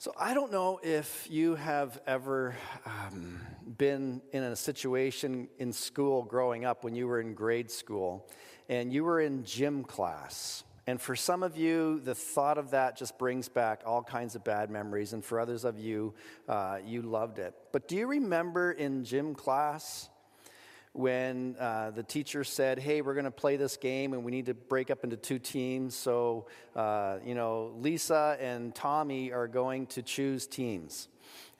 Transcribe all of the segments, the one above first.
So, I don't know if you have ever um, been in a situation in school growing up when you were in grade school and you were in gym class. And for some of you, the thought of that just brings back all kinds of bad memories. And for others of you, uh, you loved it. But do you remember in gym class when uh, the teacher said, Hey, we're going to play this game and we need to break up into two teams. So, uh, you know, Lisa and Tommy are going to choose teams.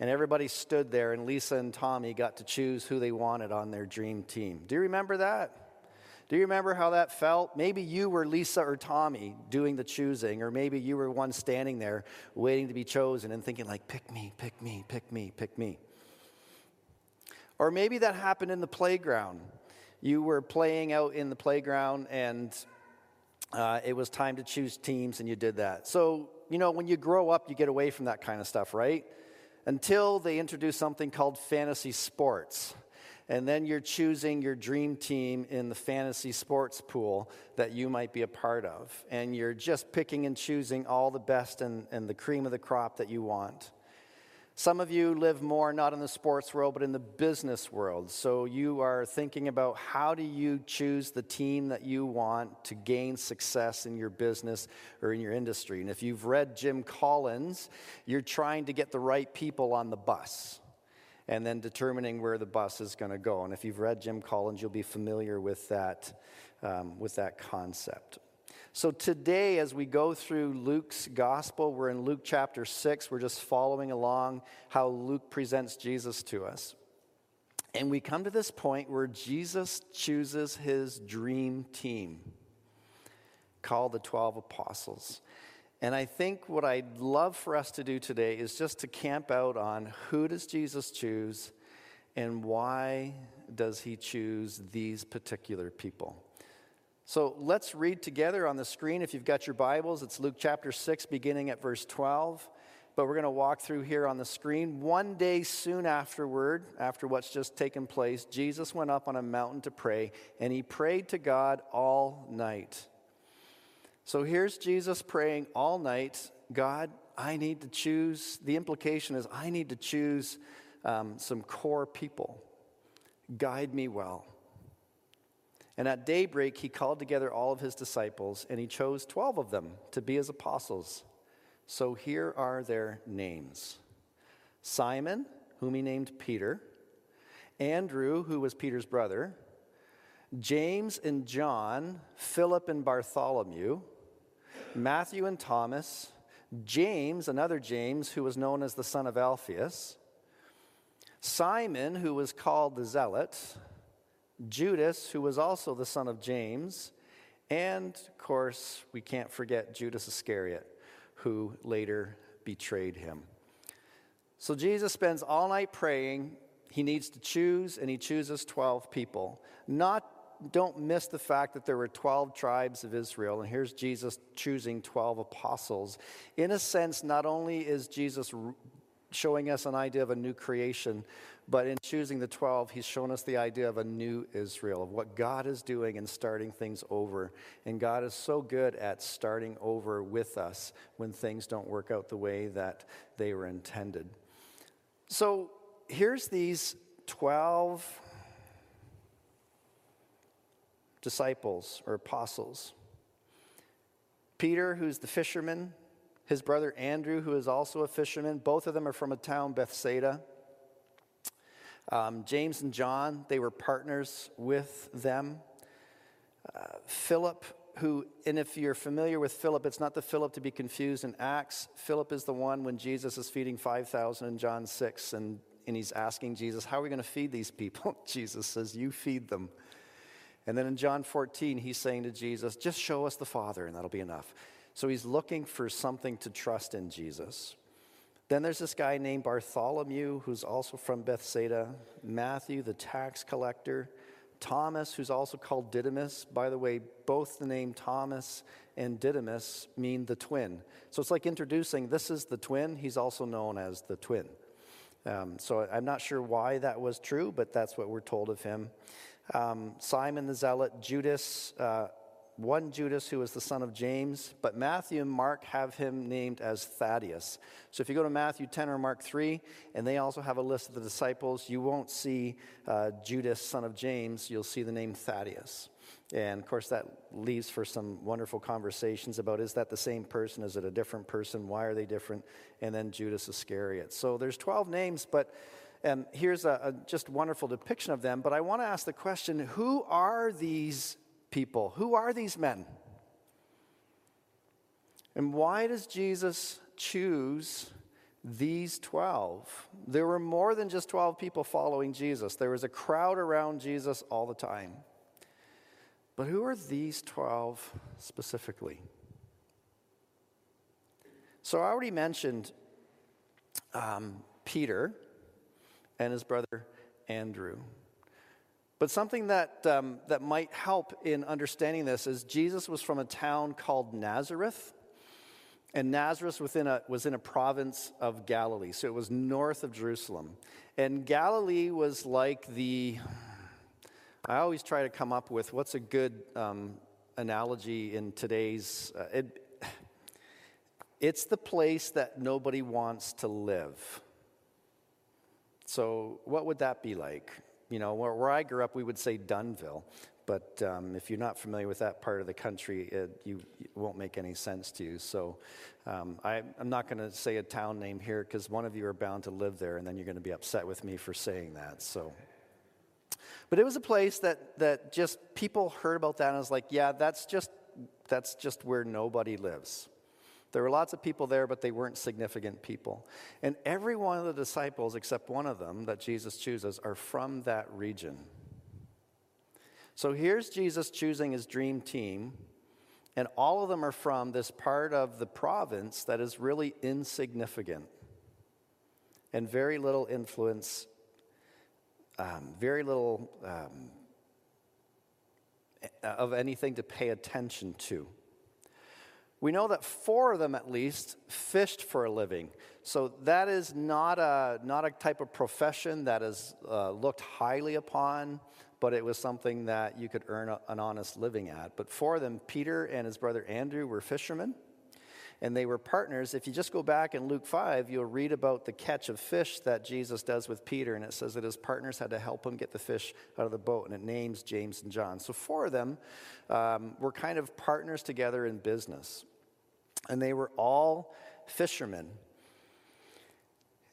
And everybody stood there, and Lisa and Tommy got to choose who they wanted on their dream team. Do you remember that? Do you remember how that felt? Maybe you were Lisa or Tommy doing the choosing, or maybe you were one standing there waiting to be chosen and thinking, like, pick me, pick me, pick me, pick me. Or maybe that happened in the playground. You were playing out in the playground and uh, it was time to choose teams and you did that. So, you know, when you grow up, you get away from that kind of stuff, right? Until they introduce something called fantasy sports. And then you're choosing your dream team in the fantasy sports pool that you might be a part of. And you're just picking and choosing all the best and, and the cream of the crop that you want. Some of you live more not in the sports world, but in the business world. So you are thinking about how do you choose the team that you want to gain success in your business or in your industry. And if you've read Jim Collins, you're trying to get the right people on the bus and then determining where the bus is going to go. And if you've read Jim Collins, you'll be familiar with that, um, with that concept. So today, as we go through Luke's gospel, we're in Luke chapter 6. We're just following along how Luke presents Jesus to us. And we come to this point where Jesus chooses his dream team called the 12 apostles. And I think what I'd love for us to do today is just to camp out on who does Jesus choose and why does he choose these particular people. So let's read together on the screen. If you've got your Bibles, it's Luke chapter 6, beginning at verse 12. But we're going to walk through here on the screen. One day soon afterward, after what's just taken place, Jesus went up on a mountain to pray, and he prayed to God all night. So here's Jesus praying all night God, I need to choose. The implication is, I need to choose um, some core people. Guide me well. And at daybreak, he called together all of his disciples, and he chose 12 of them to be his apostles. So here are their names Simon, whom he named Peter, Andrew, who was Peter's brother, James and John, Philip and Bartholomew, Matthew and Thomas, James, another James, who was known as the son of Alphaeus, Simon, who was called the Zealot, Judas, who was also the son of James, and of course, we can't forget Judas Iscariot, who later betrayed him. So Jesus spends all night praying. He needs to choose, and he chooses 12 people. Not don't miss the fact that there were 12 tribes of Israel, and here's Jesus choosing 12 apostles. In a sense, not only is Jesus showing us an idea of a new creation, but in choosing the 12, he's shown us the idea of a new Israel, of what God is doing and starting things over. And God is so good at starting over with us when things don't work out the way that they were intended. So here's these 12 disciples or apostles Peter, who's the fisherman, his brother Andrew, who is also a fisherman. Both of them are from a town, Bethsaida. Um, James and John, they were partners with them. Uh, Philip, who, and if you're familiar with Philip, it's not the Philip to be confused in Acts. Philip is the one when Jesus is feeding 5,000 in John 6, and, and he's asking Jesus, How are we going to feed these people? Jesus says, You feed them. And then in John 14, he's saying to Jesus, Just show us the Father, and that'll be enough. So he's looking for something to trust in Jesus. Then there's this guy named Bartholomew, who's also from Bethsaida, Matthew, the tax collector, Thomas, who's also called Didymus. By the way, both the name Thomas and Didymus mean the twin. So it's like introducing this is the twin. He's also known as the twin. Um, so I'm not sure why that was true, but that's what we're told of him. Um, Simon the Zealot, Judas, uh, one Judas who was the son of James, but Matthew and Mark have him named as Thaddeus. So if you go to Matthew 10 or Mark 3, and they also have a list of the disciples, you won't see uh, Judas, son of James, you'll see the name Thaddeus. And of course, that leaves for some wonderful conversations about is that the same person? Is it a different person? Why are they different? And then Judas Iscariot. So there's 12 names, but and here's a, a just wonderful depiction of them. But I want to ask the question who are these people? Who are these men? And why does Jesus choose these 12? There were more than just 12 people following Jesus, there was a crowd around Jesus all the time. But who are these 12 specifically? So I already mentioned um, Peter and his brother Andrew. But something that, um, that might help in understanding this is Jesus was from a town called Nazareth. And Nazareth a, was in a province of Galilee, so it was north of Jerusalem. And Galilee was like the, I always try to come up with what's a good um, analogy in today's, uh, it, it's the place that nobody wants to live. So, what would that be like? You know, where, where I grew up, we would say Dunville, But um, if you're not familiar with that part of the country, it, you, it won't make any sense to you. So um, I, am not going to say a town name here because one of you are bound to live there, and then you're going to be upset with me for saying that. So, but it was a place that that just people heard about that and was like, yeah, that's just that's just where nobody lives. There were lots of people there, but they weren't significant people. And every one of the disciples, except one of them that Jesus chooses, are from that region. So here's Jesus choosing his dream team, and all of them are from this part of the province that is really insignificant and very little influence, um, very little um, of anything to pay attention to. We know that four of them at least fished for a living. So that is not a, not a type of profession that is uh, looked highly upon, but it was something that you could earn a, an honest living at. But four of them, Peter and his brother Andrew, were fishermen, and they were partners. If you just go back in Luke 5, you'll read about the catch of fish that Jesus does with Peter, and it says that his partners had to help him get the fish out of the boat, and it names James and John. So four of them um, were kind of partners together in business and they were all fishermen.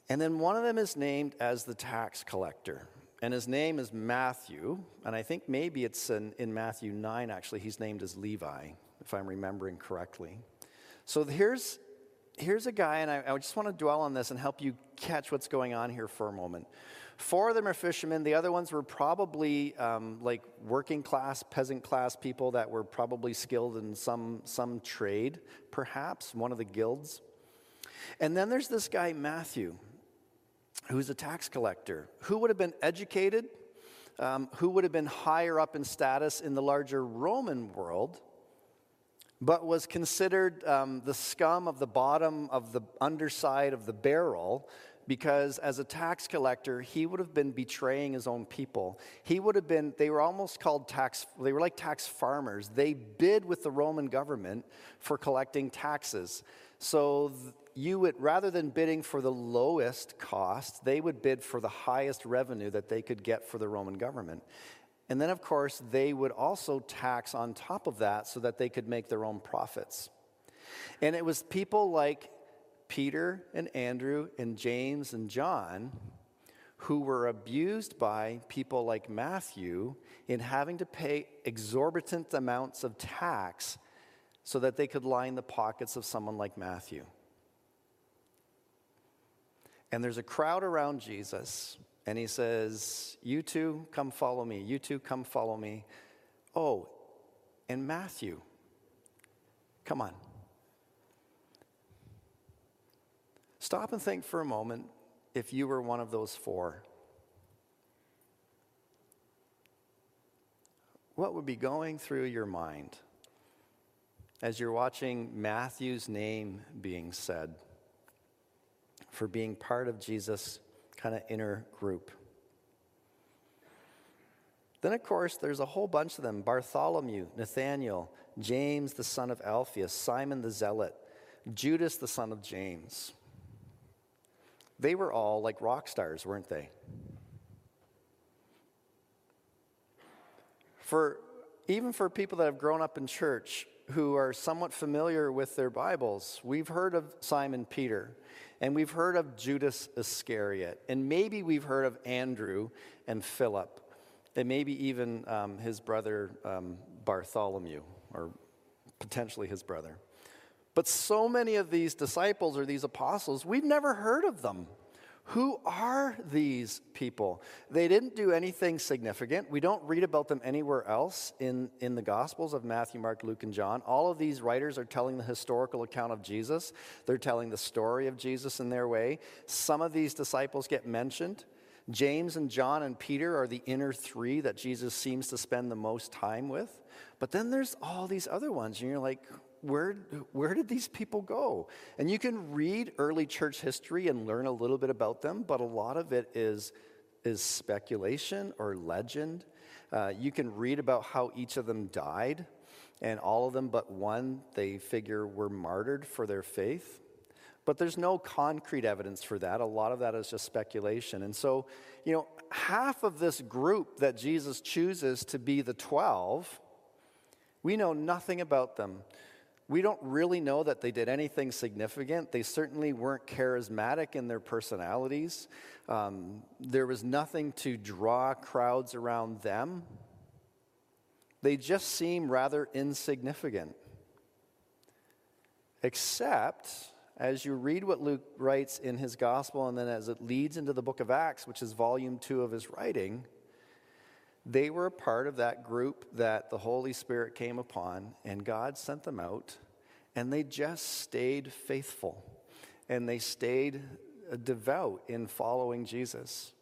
And then one of them is named as the tax collector. And his name is Matthew. And I think maybe it's in, in, Matthew 9, actually, he's named as Levi, if I'm remembering correctly. So here's, here's a guy, and I, I just want to dwell on this and help you catch what's going on here for a moment. Four of them are fishermen. The other ones were probably um, like working class, peasant class people that were probably skilled in some, some trade, perhaps, one of the guilds. And then there's this guy, Matthew, who's a tax collector, who would have been educated, um, who would have been higher up in status in the larger Roman world, but was considered um, the scum of the bottom of the underside of the barrel because as a tax collector, he would have been betraying his own people. He would have been, they were almost called tax, they were like tax farmers. They bid with the Roman government for collecting taxes. So you would, rather than bidding for the lowest cost, they would bid for the highest revenue that they could get for the Roman government. And then, of course, they would also tax on top of that so that they could make their own profits. And it was people like Peter and Andrew and James and John who were abused by people like Matthew in having to pay exorbitant amounts of tax so that they could line the pockets of someone like Matthew. And there's a crowd around Jesus, and he says, You two, come follow me. You two, come follow me. Oh, and Matthew, come on. Stop and think for a moment if you were one of those four. What would be going through your mind as you're watching Matthew's name being said for being part of Jesus' kind of inner group? Then, of course, there's a whole bunch of them Bartholomew, Nathaniel, James the son of Alphaeus, Simon the Zealot, Judas the son of James. They were all like rock stars, weren't they? For even for people that have grown up in church who are somewhat familiar with their Bibles, we've heard of Simon Peter and we've heard of Judas Iscariot, and maybe we've heard of Andrew and Philip, and maybe even um, his brother um, Bartholomew, or potentially his brother. But so many of these disciples or these apostles, we've never heard of them. Who are these people? They didn't do anything significant. We don't read about them anywhere else in, in the Gospels of Matthew, Mark, Luke, and John. All of these writers are telling the historical account of Jesus, they're telling the story of Jesus in their way. Some of these disciples get mentioned. James and John and Peter are the inner three that Jesus seems to spend the most time with. But then there's all these other ones, and you're like, where, where did these people go? And you can read early church history and learn a little bit about them, but a lot of it is, is speculation or legend. Uh, you can read about how each of them died, and all of them but one, they figure, were martyred for their faith. But there's no concrete evidence for that. A lot of that is just speculation. And so, you know, half of this group that Jesus chooses to be the 12, we know nothing about them. We don't really know that they did anything significant. They certainly weren't charismatic in their personalities. Um, there was nothing to draw crowds around them. They just seem rather insignificant. Except as you read what Luke writes in his gospel, and then as it leads into the book of Acts, which is volume two of his writing, they were a part of that group that the Holy Spirit came upon, and God sent them out, and they just stayed faithful and they stayed uh, devout in following Jesus.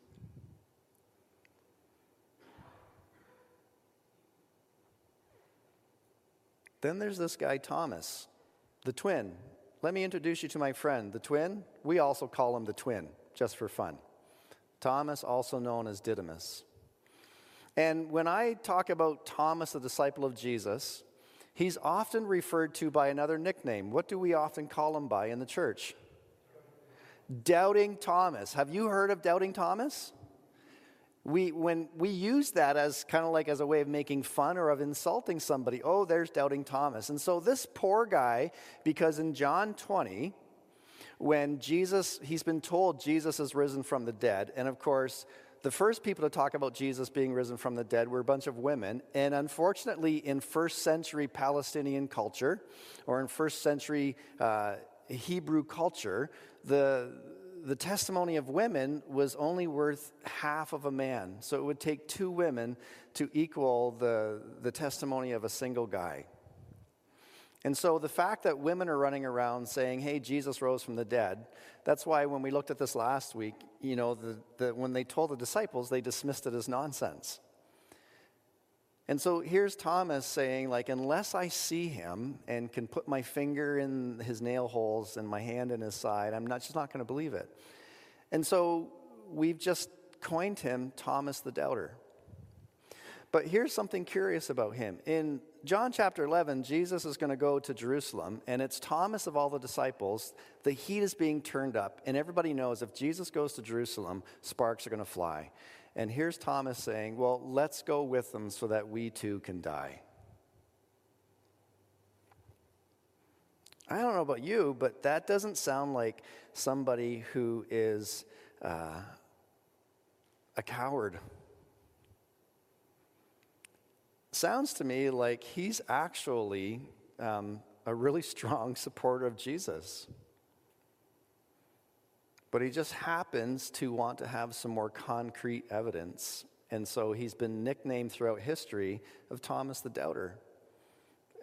Then there's this guy, Thomas, the twin. Let me introduce you to my friend, the twin. We also call him the twin, just for fun. Thomas, also known as Didymus. And when I talk about Thomas, the disciple of Jesus, he's often referred to by another nickname. What do we often call him by in the church? Doubting Thomas. Have you heard of Doubting Thomas? We, when we use that as kind of like as a way of making fun or of insulting somebody, oh, there's Doubting Thomas. And so this poor guy, because in John 20, when Jesus, he's been told Jesus is risen from the dead, and of course, the first people to talk about Jesus being risen from the dead were a bunch of women. And unfortunately, in first century Palestinian culture or in first century uh, Hebrew culture, the, the testimony of women was only worth half of a man. So it would take two women to equal the, the testimony of a single guy. And so the fact that women are running around saying, hey, Jesus rose from the dead, that's why when we looked at this last week, you know, the, the, when they told the disciples, they dismissed it as nonsense. And so here's Thomas saying, like, unless I see him and can put my finger in his nail holes and my hand in his side, I'm not, just not going to believe it. And so we've just coined him Thomas the Doubter. But here's something curious about him. In John chapter 11, Jesus is going to go to Jerusalem, and it's Thomas of all the disciples. The heat is being turned up, and everybody knows if Jesus goes to Jerusalem, sparks are going to fly. And here's Thomas saying, Well, let's go with them so that we too can die. I don't know about you, but that doesn't sound like somebody who is uh, a coward sounds to me like he's actually um, a really strong supporter of Jesus. But he just happens to want to have some more concrete evidence. And so he's been nicknamed throughout history of Thomas the Doubter.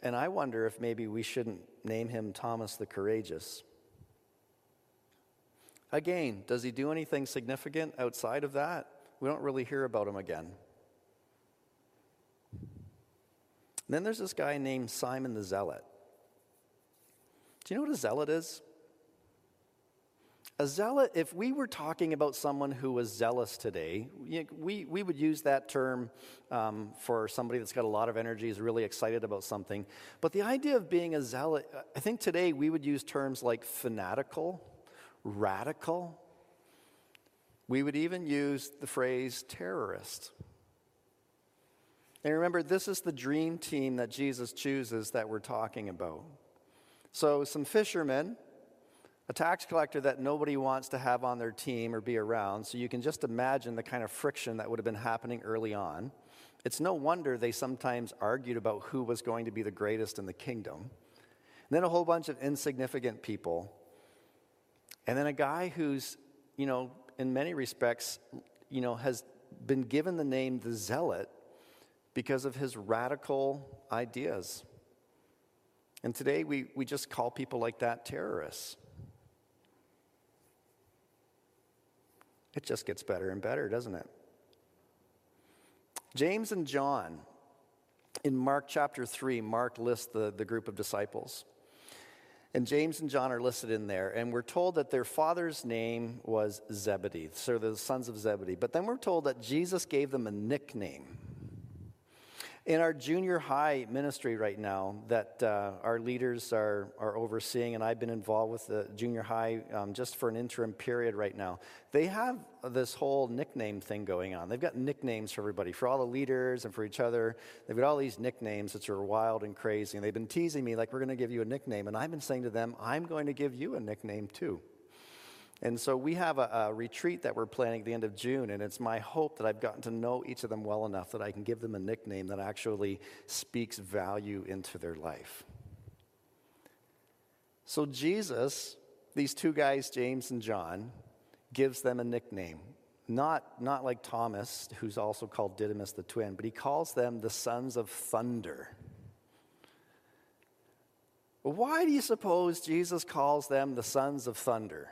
And I wonder if maybe we shouldn't name him Thomas the Courageous. Again, does he do anything significant outside of that? We don't really hear about him again. Then there's this guy named Simon the Zealot. Do you know what a zealot is? A zealot, if we were talking about someone who was zealous today, we, we would use that term um, for somebody that's got a lot of energy, is really excited about something. But the idea of being a zealot, I think today we would use terms like fanatical, radical. We would even use the phrase terrorist. And remember, this is the dream team that Jesus chooses that we're talking about. So, some fishermen a tax collector that nobody wants to have on their team or be around. So you can just imagine the kind of friction that would have been happening early on. It's no wonder they sometimes argued about who was going to be the greatest in the kingdom. And then a whole bunch of insignificant people. And then a guy who's, you know, in many respects, you know, has been given the name the zealot because of his radical ideas. And today we, we just call people like that terrorists. It just gets better and better, doesn't it? James and John, in Mark chapter 3, Mark lists the, the group of disciples. And James and John are listed in there. And we're told that their father's name was Zebedee, so the sons of Zebedee. But then we're told that Jesus gave them a nickname. In our junior high ministry right now, that uh, our leaders are, are overseeing, and I've been involved with the junior high um, just for an interim period right now, they have this whole nickname thing going on. They've got nicknames for everybody, for all the leaders and for each other. They've got all these nicknames that are wild and crazy, and they've been teasing me like, we're going to give you a nickname. And I've been saying to them, I'm going to give you a nickname too. And so we have a, a, retreat that we're planning at the end of June, and it's my hope that I've gotten to know each of them well enough that I can give them a nickname that actually speaks value into their life. So Jesus, these two guys, James and John, gives them a nickname. Not, not like Thomas, who's also called Didymus the twin, but he calls them the sons of thunder. Why do you suppose Jesus calls them the sons of thunder?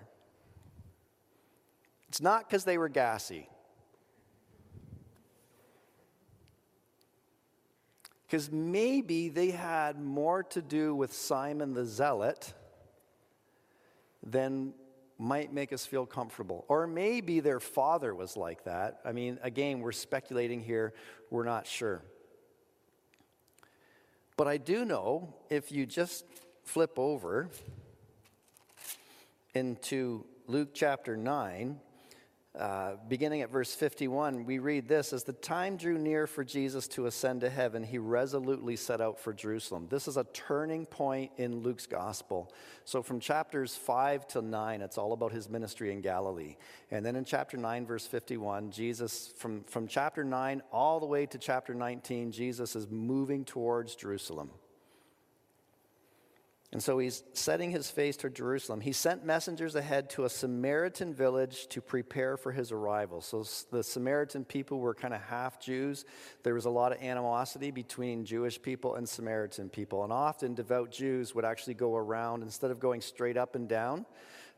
It's not because they were gassy. Because maybe they had more to do with Simon the Zealot than might make us feel comfortable. Or maybe their father was like that. I mean, again, we're speculating here, we're not sure. But I do know if you just flip over into Luke chapter 9, uh, beginning at verse 51, we read this As the time drew near for Jesus to ascend to heaven, he resolutely set out for Jerusalem. This is a turning point in Luke's gospel. So, from chapters 5 to 9, it's all about his ministry in Galilee. And then in chapter 9, verse 51, Jesus, from, from chapter 9 all the way to chapter 19, Jesus is moving towards Jerusalem. And so he's setting his face toward Jerusalem. He sent messengers ahead to a Samaritan village to prepare for his arrival. So the Samaritan people were kind of half Jews. There was a lot of animosity between Jewish people and Samaritan people. And often devout Jews would actually go around, instead of going straight up and down,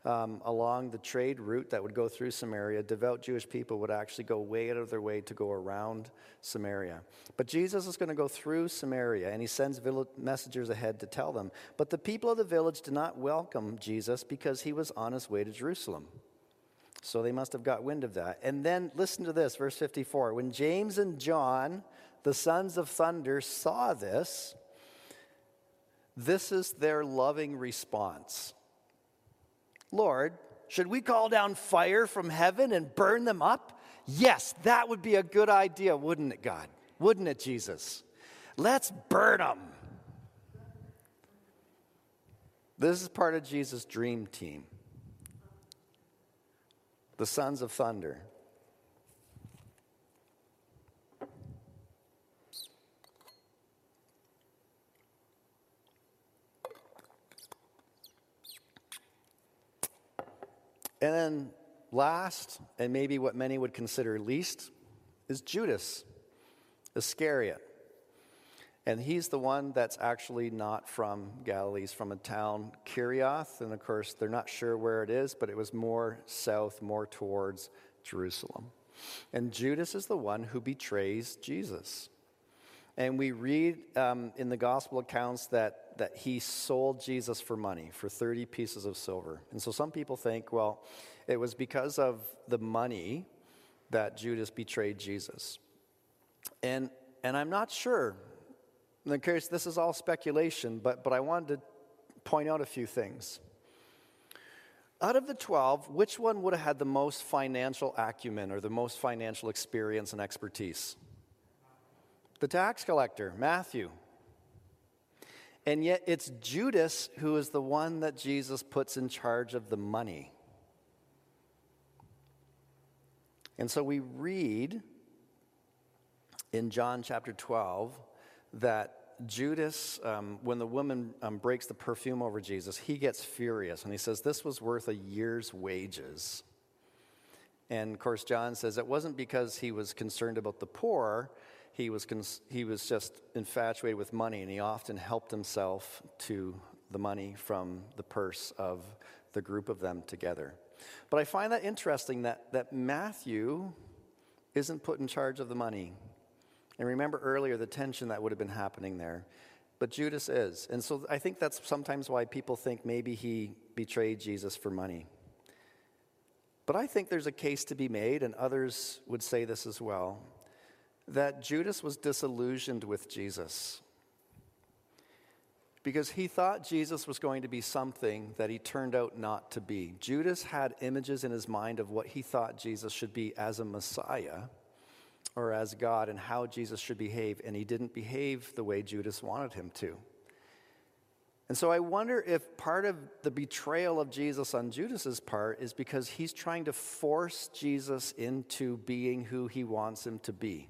um, along the trade route that would go through Samaria, devout Jewish people would actually go way out of their way to go around Samaria. But Jesus is going to go through Samaria, and he sends messengers ahead to tell them. But the people of the village did not welcome Jesus because he was on his way to Jerusalem. So they must have got wind of that. And then listen to this, verse 54. When James and John, the sons of thunder, saw this, this is their loving response. Lord, should we call down fire from heaven and burn them up? Yes, that would be a good idea, wouldn't it, God? Wouldn't it, Jesus? Let's burn them. This is part of Jesus' dream team the sons of thunder. And then last, and maybe what many would consider least, is Judas Iscariot. And he's the one that's actually not from Galilee. He's from a town, Kerioth. And of course, they're not sure where it is, but it was more south, more towards Jerusalem. And Judas is the one who betrays Jesus. And we read um, in the gospel accounts that that, he sold Jesus for money, for 30 pieces of silver. And so some people think, well, it was because of the money that Judas betrayed Jesus. And, and I'm not sure. In curious, this is all speculation, but, but I wanted to point out a few things. Out of the 12, which one would have had the most financial acumen or the most financial experience and expertise? The tax collector, Matthew. And yet it's Judas who is the one that Jesus puts in charge of the money. And so we read in John chapter 12 that Judas, um, when the woman um, breaks the perfume over Jesus, he gets furious and he says, This was worth a year's wages. And of course, John says it wasn't because he was concerned about the poor, he was, cons- he was just infatuated with money and he often helped himself to the money from the purse of the group of them together. But I find that interesting that, that Matthew isn't put in charge of the money. And remember earlier the tension that would have been happening there. But Judas is. And so I think that's sometimes why people think maybe he betrayed Jesus for money. But I think there's a case to be made, and others would say this as well, that Judas was disillusioned with Jesus because he thought Jesus was going to be something that he turned out not to be. Judas had images in his mind of what he thought Jesus should be as a Messiah or as God and how Jesus should behave, and he didn't behave the way Judas wanted him to. And so I wonder if part of the betrayal of Jesus on Judas's part is because he's trying to force Jesus into being who he wants him to be.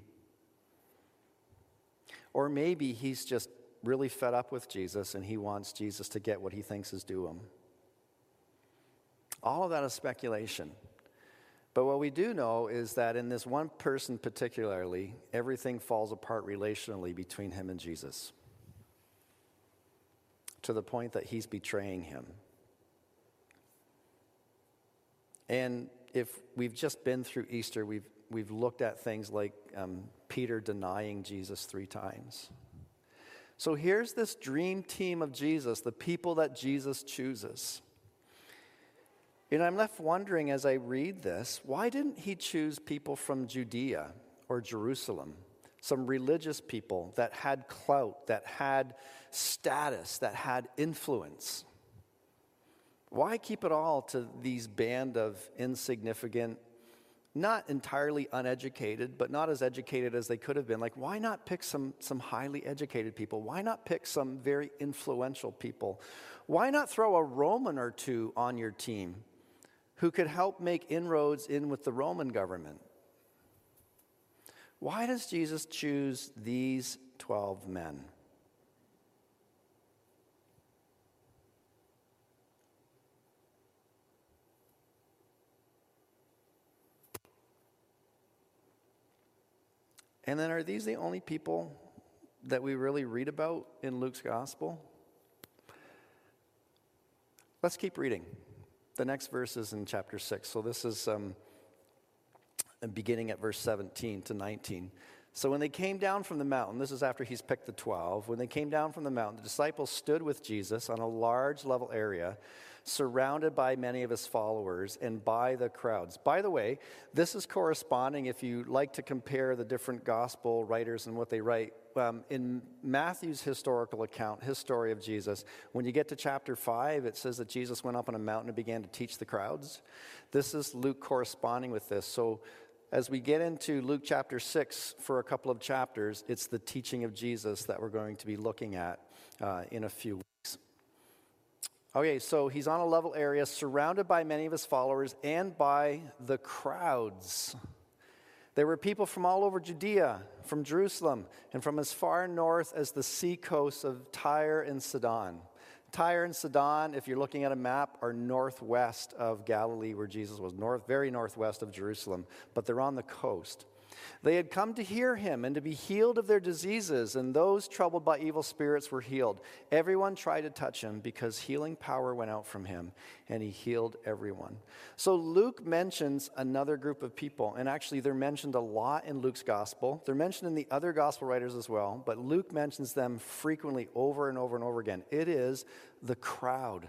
Or maybe he's just really fed up with Jesus and he wants Jesus to get what he thinks is due him. All of that is speculation. But what we do know is that in this one person particularly, everything falls apart relationally between him and Jesus to the point that he's betraying him. And if we've just been through Easter, we've, we've looked at things like um, Peter denying Jesus three times. So here's this dream team of Jesus, the people that Jesus chooses. Know, I'm left wondering as I read this why didn't he choose people from Judea or Jerusalem? Some religious people that had clout, that had status, that had influence. Why keep it all to these band of insignificant, not entirely uneducated, but not as educated as they could have been? Like, why not pick some, some highly educated people? Why not pick some very influential people? Why not throw a Roman or two on your team? who could help make inroads in with the Roman government. Why does Jesus choose these 12 men? And then, are these the only people that we really read about in Luke's gospel? Let's keep reading. The next verse is in chapter 6. So this is um, beginning at verse 17 to 19. So when they came down from the mountain, this is after he's picked the 12, when they came down from the mountain, the disciples stood with Jesus on a large level area, surrounded by many of his followers and by the crowds. By the way, this is corresponding, if you like to compare the different gospel writers and what they write, um, in Matthew's historical account, his story of Jesus, when you get to chapter 5, it says that Jesus went up on a mountain and began to teach the crowds. This is Luke corresponding with this. So as we get into Luke chapter 6 for a couple of chapters, it's the teaching of Jesus that we're going to be looking at uh, in a few weeks. Okay, so he's on a level area surrounded by many of his followers and by the crowds. There were people from all over Judea, from Jerusalem, and from as far north as the sea coasts of Tyre and Sidon. Tyre and Sidon, if you're looking at a map, are northwest of Galilee, where Jesus was, north, very northwest of Jerusalem, but they're on the coast. They had come to hear him and to be healed of their diseases, and those troubled by evil spirits were healed. Everyone tried to touch him because healing power went out from him, and he healed everyone. So Luke mentions another group of people, and actually they're mentioned a lot in Luke's gospel. They're mentioned in the other gospel writers as well, but Luke mentions them frequently over and over and over again. It is the crowd.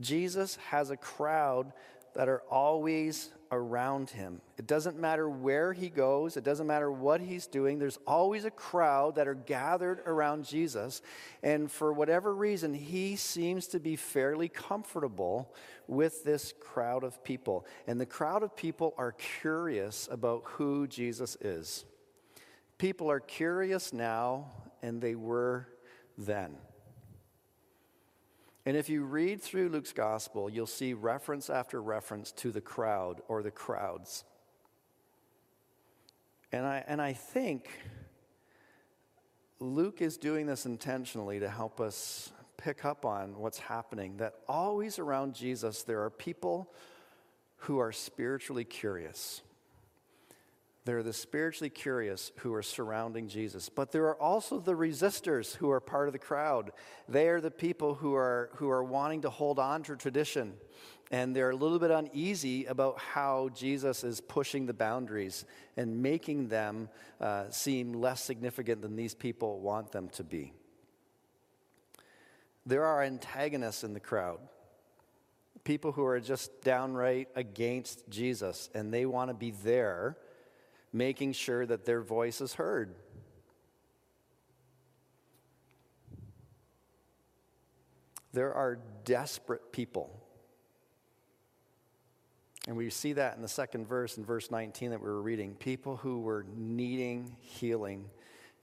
Jesus has a crowd that are always around him. It doesn't matter where he goes, it doesn't matter what he's doing. There's always a crowd that are gathered around Jesus. And for whatever reason, he seems to be fairly comfortable with this crowd of people. And the crowd of people are curious about who Jesus is. People are curious now, and they were then. And if you read through Luke's gospel, you'll see reference after reference to the crowd or the crowds. And I, and I think Luke is doing this intentionally to help us pick up on what's happening. That always around Jesus, there are people who are spiritually curious. They're the spiritually curious who are surrounding Jesus. But there are also the resistors who are part of the crowd. They are the people who are, who are wanting to hold on to tradition. And they're a little bit uneasy about how Jesus is pushing the boundaries and making them uh, seem less significant than these people want them to be. There are antagonists in the crowd people who are just downright against Jesus, and they want to be there making sure that their voice is heard. There are desperate people. And we see that in the second verse, in verse 19 that we were reading. People who were needing healing.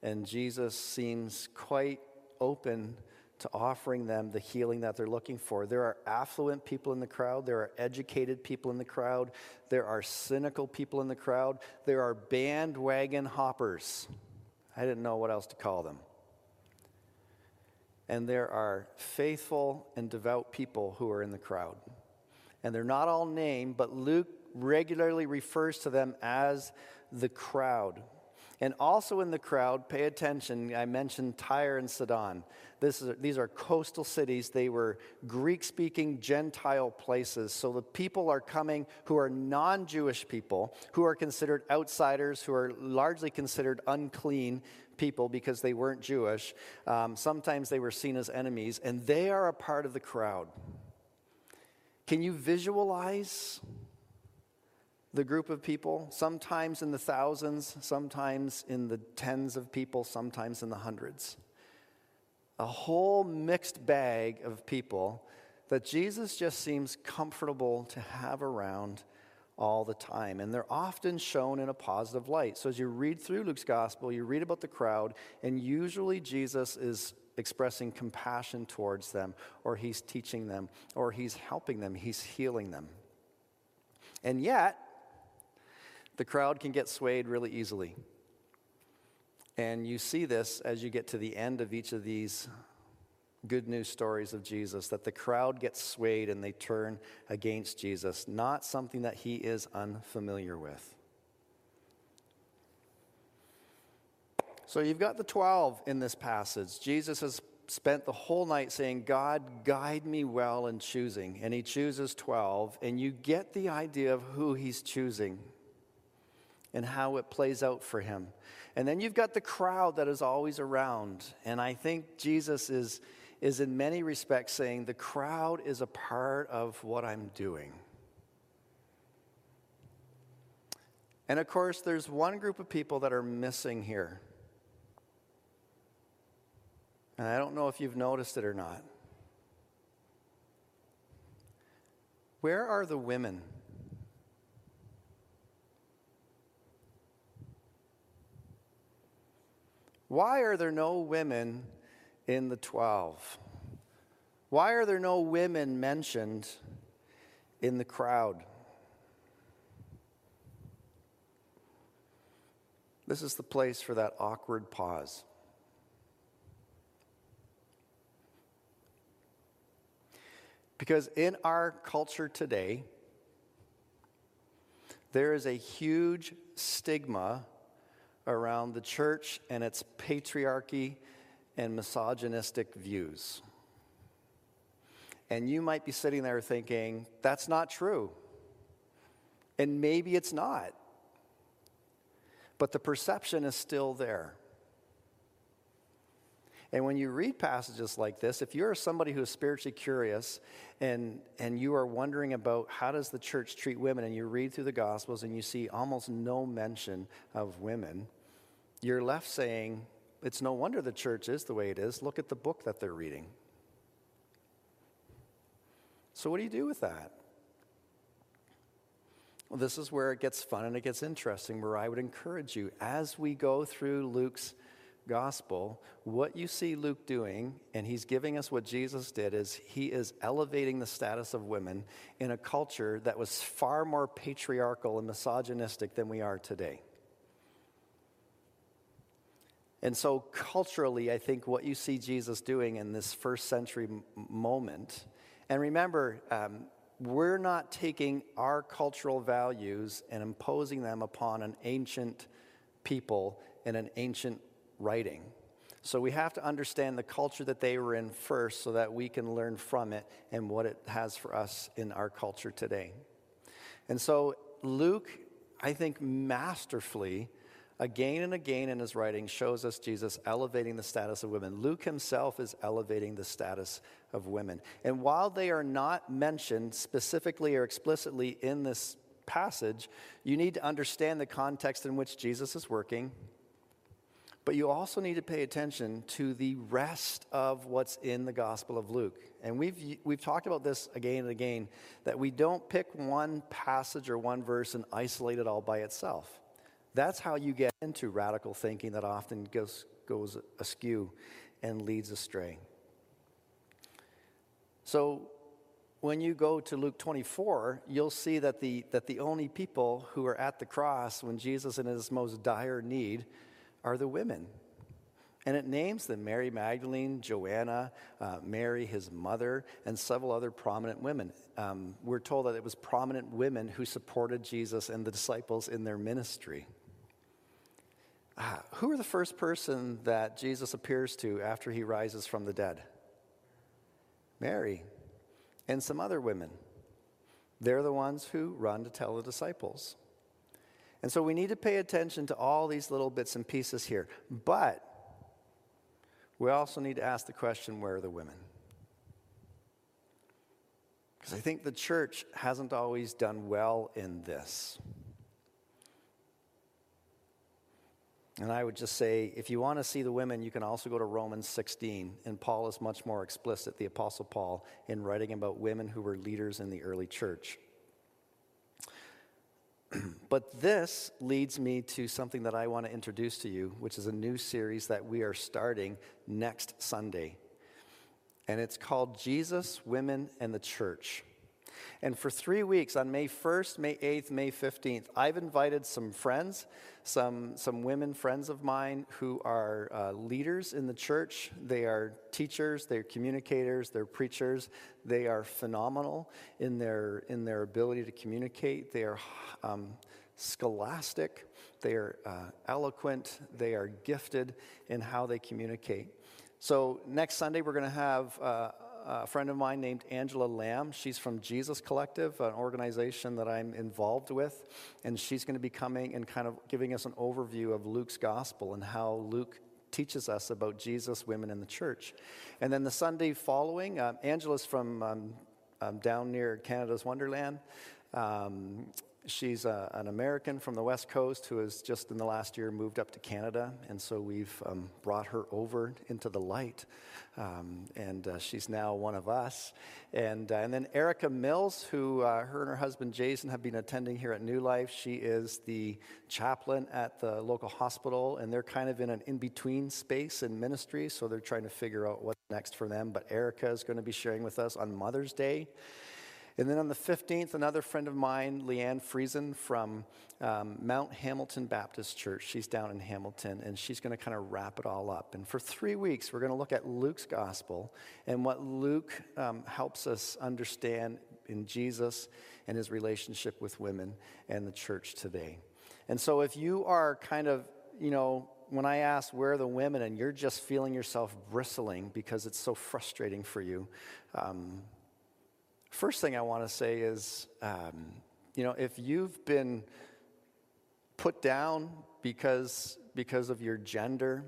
And Jesus seems quite open to offering them the healing that they're looking for. There are affluent people in the crowd, there are educated people in the crowd, there are cynical people in the crowd, there are bandwagon hoppers. I didn't know what else to call them. And there are faithful and devout people who are in the crowd. And they're not all named, but Luke regularly refers to them as the crowd. And also in the crowd, pay attention, I mentioned Tyre and Sidon. Is, these are coastal cities. They were Greek speaking Gentile places. So the people are coming who are non Jewish people, who are considered outsiders, who are largely considered unclean people because they weren't Jewish. Um, sometimes they were seen as enemies, and they are a part of the crowd. Can you visualize the group of people? Sometimes in the thousands, sometimes in the tens of people, sometimes in the hundreds a whole mixed bag of people that Jesus just seems comfortable to have around all the time. And they're often shown in a positive light. So as you read through Luke's gospel, you read about the crowd, and usually Jesus is expressing compassion towards them, or he's teaching them, or he's helping them, he's healing them. And yet, the crowd can get swayed really easily. And you see this as you get to the end of each of these good news stories of Jesus that the crowd gets swayed and they turn against Jesus, not something that he is unfamiliar with. So you've got the 12 in this passage. Jesus has spent the whole night saying, God, guide me well in choosing. And he chooses 12, and you get the idea of who he's choosing and how it plays out for him. And then you've got the crowd that is always around. And I think Jesus is, is in many respects saying, the crowd is a part of what I'm doing. And of course, there's one group of people that are missing here. And I don't know if you've noticed it or not. Where are the women? Why are there no women in the 12? Why are there no women mentioned in the crowd? This is the place for that awkward pause. Because in our culture today, There is a huge stigma around the church and its patriarchy and misogynistic views. And you might be sitting there thinking, that's not true. And maybe it's not. But the perception is still there. And when you read passages like this, if you're somebody who is spiritually curious and, and you are wondering about how does the church treat women, and you read through the Gospels and you see almost no mention of women, you're left saying, it's no wonder the church is the way it is. Look at the book that they're reading. So, what do you do with that? Well, this is where it gets fun and it gets interesting, where I would encourage you as we go through Luke's gospel, what you see Luke doing, and he's giving us what Jesus did, is he is elevating the status of women in a culture that was far more patriarchal and misogynistic than we are today. And so, culturally, I think what you see Jesus doing in this first century m- moment, and remember, um, we're not taking our cultural values and imposing them upon an ancient people in an ancient writing. So we have to understand the culture that they were in first so that we can learn from it and what it has for us in our culture today. And so Luke, I think, masterfully, again and again in his writing, shows us Jesus elevating the status of women. Luke himself is elevating the status of women. And while they are not mentioned specifically or explicitly in this passage, you need to understand the context in which Jesus is working but you also need to pay attention to the rest of what's in the Gospel of Luke. And we've, we've talked about this again and again that we don't pick one passage or one verse and isolate it all by itself. That's how you get into radical thinking that often goes, goes askew and leads astray. So, when you go to Luke 24, you'll see that the, that the only people who are at the cross when Jesus is in his most dire need are the women. And it names them Mary Magdalene, Joanna, uh, Mary, his mother, and several other prominent women. Um, we're told that it was prominent women who supported Jesus and the disciples in their ministry. Uh, who are the first person that Jesus appears to after he rises from the dead? Mary and some other women. They're the ones who run to tell the disciples. And so we need to pay attention to all these little bits and pieces here. But we also need to ask the question where are the women? Because I think the church hasn't always done well in this. And I would just say, if you want to see the women, you can also go to Romans 16. And Paul is much more explicit, the Apostle Paul, in writing about women who were leaders in the early church. but this leads me to something that I want to introduce to you, which is a new series that we are starting next Sunday. And it's called Jesus, Women, and the Church. And for three weeks, on May 1st, May 8th, May 15th, I've invited some friends, some, some women friends of mine who are uh, leaders in the church. They are teachers, they're communicators, they're preachers. They are phenomenal in their, in their ability to communicate. They are um, scholastic, they are uh, eloquent, they are gifted in how they communicate. So, next Sunday, we're going to have. Uh, a friend of mine named Angela Lamb. She's from Jesus Collective, an organization that I'm involved with. And she's going to be coming and kind of giving us an overview of Luke's gospel and how Luke teaches us about Jesus, women, in the church. And then the Sunday following, uh, Angela's from um, um, down near Canada's Wonderland. Um, She's a, an American from the West Coast who has just in the last year moved up to Canada, and so we've um, brought her over into the light. Um, and uh, she's now one of us. And, uh, and then Erica Mills, who uh, her and her husband Jason have been attending here at New Life. She is the chaplain at the local hospital, and they're kind of in an in between space in ministry, so they're trying to figure out what's next for them. But Erica is going to be sharing with us on Mother's Day. And then on the 15th, another friend of mine, Leanne Friesen from um, Mount Hamilton Baptist Church, she's down in Hamilton, and she's going to kind of wrap it all up. And for three weeks, we're going to look at Luke's gospel and what Luke um, helps us understand in Jesus and his relationship with women and the church today. And so if you are kind of, you know, when I ask where are the women and you're just feeling yourself bristling because it's so frustrating for you, um, first thing I want to say is, um, you know, if you've been put down because, because of your gender,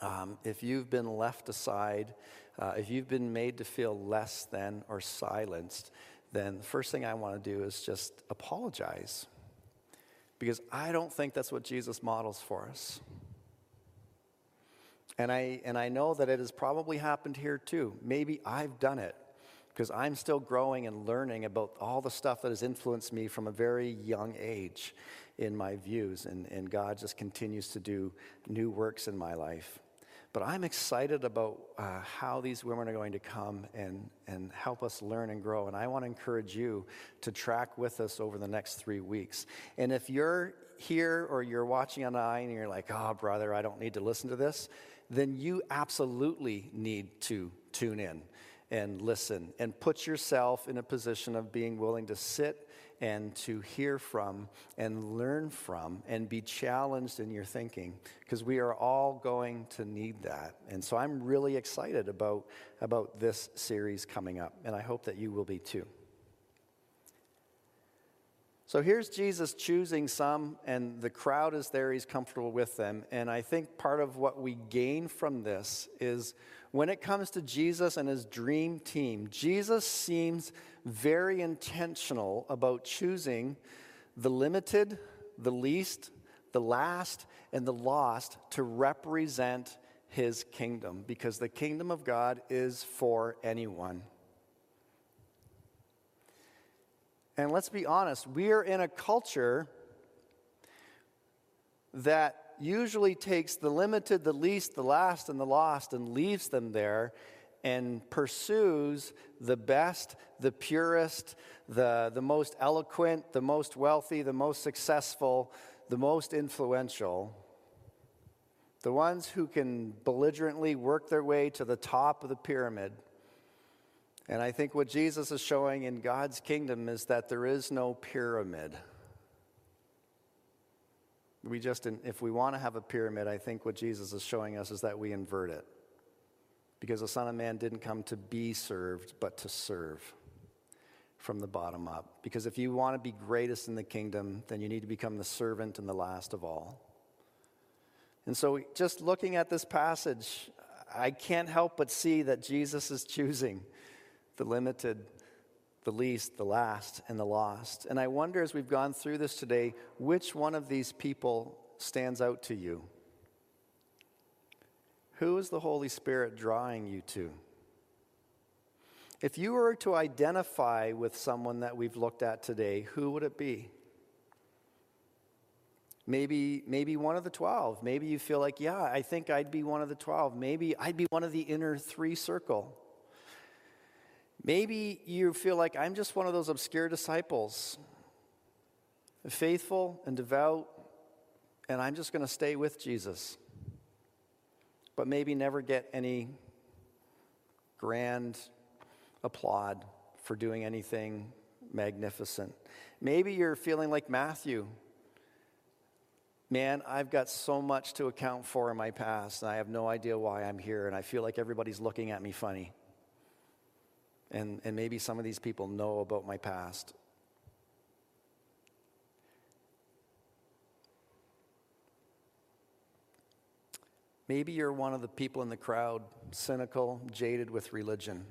um, if you've been left aside, uh, if you've been made to feel less than or silenced, then the first thing I want to do is just apologize. Because I don't think that's what Jesus models for us. And I, and I know that it has probably happened here too. Maybe I've done it because I'm still growing and learning about all the stuff that has influenced me from a very young age in my views. And, and God just continues to do new works in my life. But I'm excited about uh, how these women are going to come and, and help us learn and grow. And I want to encourage you to track with us over the next three weeks. And if you're here or you're watching online and you're like, oh, brother, I don't need to listen to this, then you absolutely need to tune in and listen and put yourself in a position of being willing to sit and to hear from and learn from and be challenged in your thinking because we are all going to need that. And so I'm really excited about, about this series coming up, and I hope that you will be too. So here's Jesus choosing some, and the crowd is there. He's comfortable with them. And I think part of what we gain from this is when it comes to Jesus and his dream team, Jesus seems very intentional about choosing the limited, the least, the last, and the lost to represent his kingdom because the kingdom of God is for anyone. And let's be honest, we are in a culture that usually takes the limited, the least, the last, and the lost and leaves them there and pursues the best, the purest, the, the most eloquent, the most wealthy, the most successful, the most influential. The ones who can belligerently work their way to the top of the pyramid and I think what Jesus is showing in God's kingdom is that there is no pyramid. We just, if we want to have a pyramid, I think what Jesus is showing us is that we invert it. Because the Son of Man didn't come to be served, but to serve from the bottom up. Because if you want to be greatest in the kingdom, then you need to become the servant and the last of all. And so, just looking at this passage, I can't help but see that Jesus is choosing the limited, the least, the last, and the lost. And I wonder as we've gone through this today, which one of these people stands out to you? Who is the Holy Spirit drawing you to? If you were to identify with someone that we've looked at today, who would it be? Maybe, maybe one of the 12. Maybe you feel like, yeah, I think I'd be one of the 12. Maybe I'd be one of the inner three circle. Maybe you feel like I'm just one of those obscure disciples, faithful and devout, and I'm just going to stay with Jesus, but maybe never get any grand applaud for doing anything magnificent. Maybe you're feeling like Matthew. Man, I've got so much to account for in my past, and I have no idea why I'm here, and I feel like everybody's looking at me funny. And, and maybe some of these people know about my past. Maybe you're one of the people in the crowd, cynical, jaded with religion,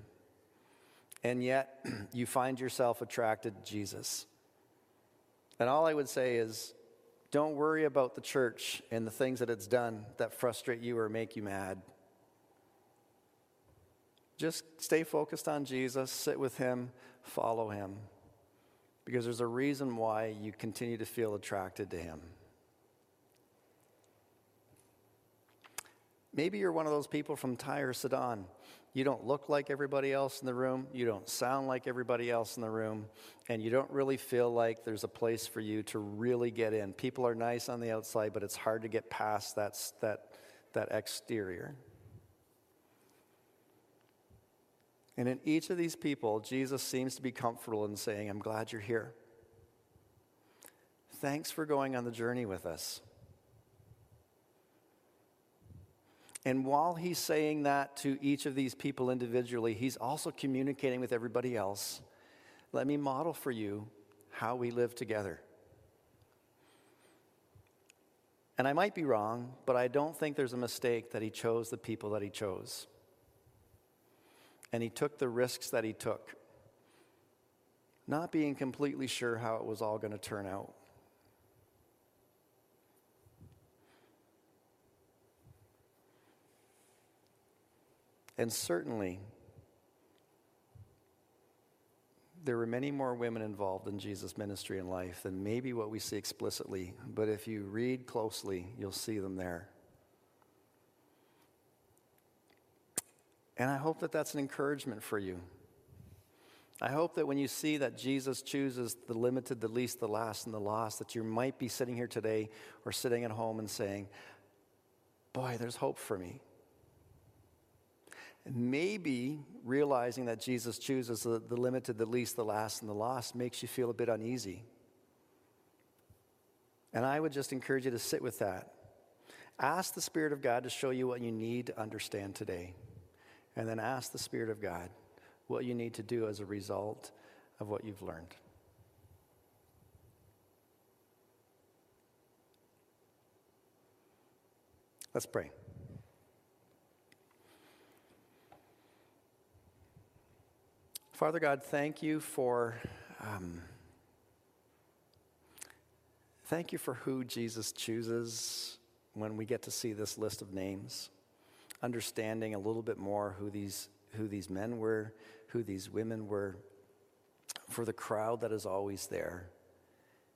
and yet you find yourself attracted to Jesus. And all I would say is don't worry about the church and the things that it's done that frustrate you or make you mad. Just stay focused on Jesus, sit with Him, follow Him. Because there's a reason why you continue to feel attracted to Him. Maybe you're one of those people from Tyre, Sidon, You don't look like everybody else in the room. You don't sound like everybody else in the room. And you don't really feel like there's a place for you to really get in. People are nice on the outside, but it's hard to get past that, that, that exterior. And in each of these people, Jesus seems to be comfortable in saying, I'm glad you're here. Thanks for going on the journey with us. And while he's saying that to each of these people individually, he's also communicating with everybody else. Let me model for you how we live together. And I might be wrong, but I don't think there's a mistake that he chose the people that he chose. And he took the risks that he took, not being completely sure how it was all going to turn out. And certainly, there were many more women involved in Jesus' ministry and life than maybe what we see explicitly, but if you read closely, you'll see them there. And I hope that that's an encouragement for you. I hope that when you see that Jesus chooses the limited, the least, the last, and the lost, that you might be sitting here today or sitting at home and saying, Boy, there's hope for me. And maybe realizing that Jesus chooses the, the limited, the least, the last, and the lost makes you feel a bit uneasy. And I would just encourage you to sit with that. Ask the Spirit of God to show you what you need to understand today. And then ask the Spirit of God what you need to do as a result of what you've learned. Let's pray. Father God, thank you for um, thank you for who Jesus chooses when we get to see this list of names, understanding a little bit more who these who these men were, who these women were, for the crowd that is always there.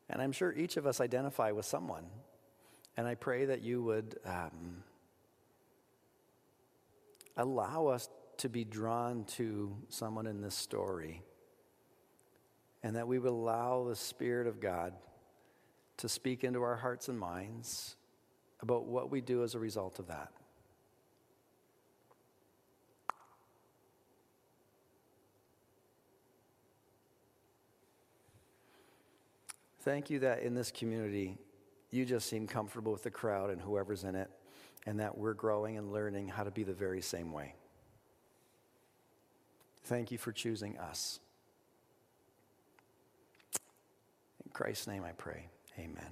And I'm sure each of us identify with someone. And I pray that you would um, allow us to be drawn to someone in this story, and that we would allow the Spirit of God to speak into our hearts and minds about what we do as a result of that. Thank you that in this community, you just seem comfortable with the crowd and whoever's in it, and that we're growing and learning how to be the very same way. Thank you for choosing us. In Christ's name I pray. Amen.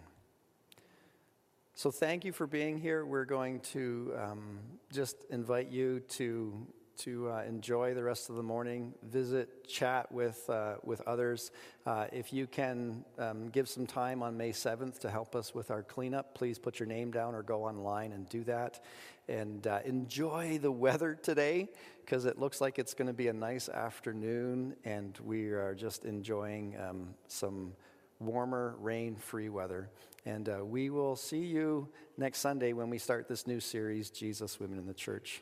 So, thank you for being here. We're going to um, just invite you to, to uh, enjoy the rest of the morning, visit, chat with, uh, with others. Uh, if you can um, give some time on May 7th to help us with our cleanup, please put your name down or go online and do that. And uh, enjoy the weather today because it looks like it's going to be a nice afternoon, and we are just enjoying um, some warmer, rain free weather. And uh, we will see you next Sunday when we start this new series, Jesus, Women in the Church.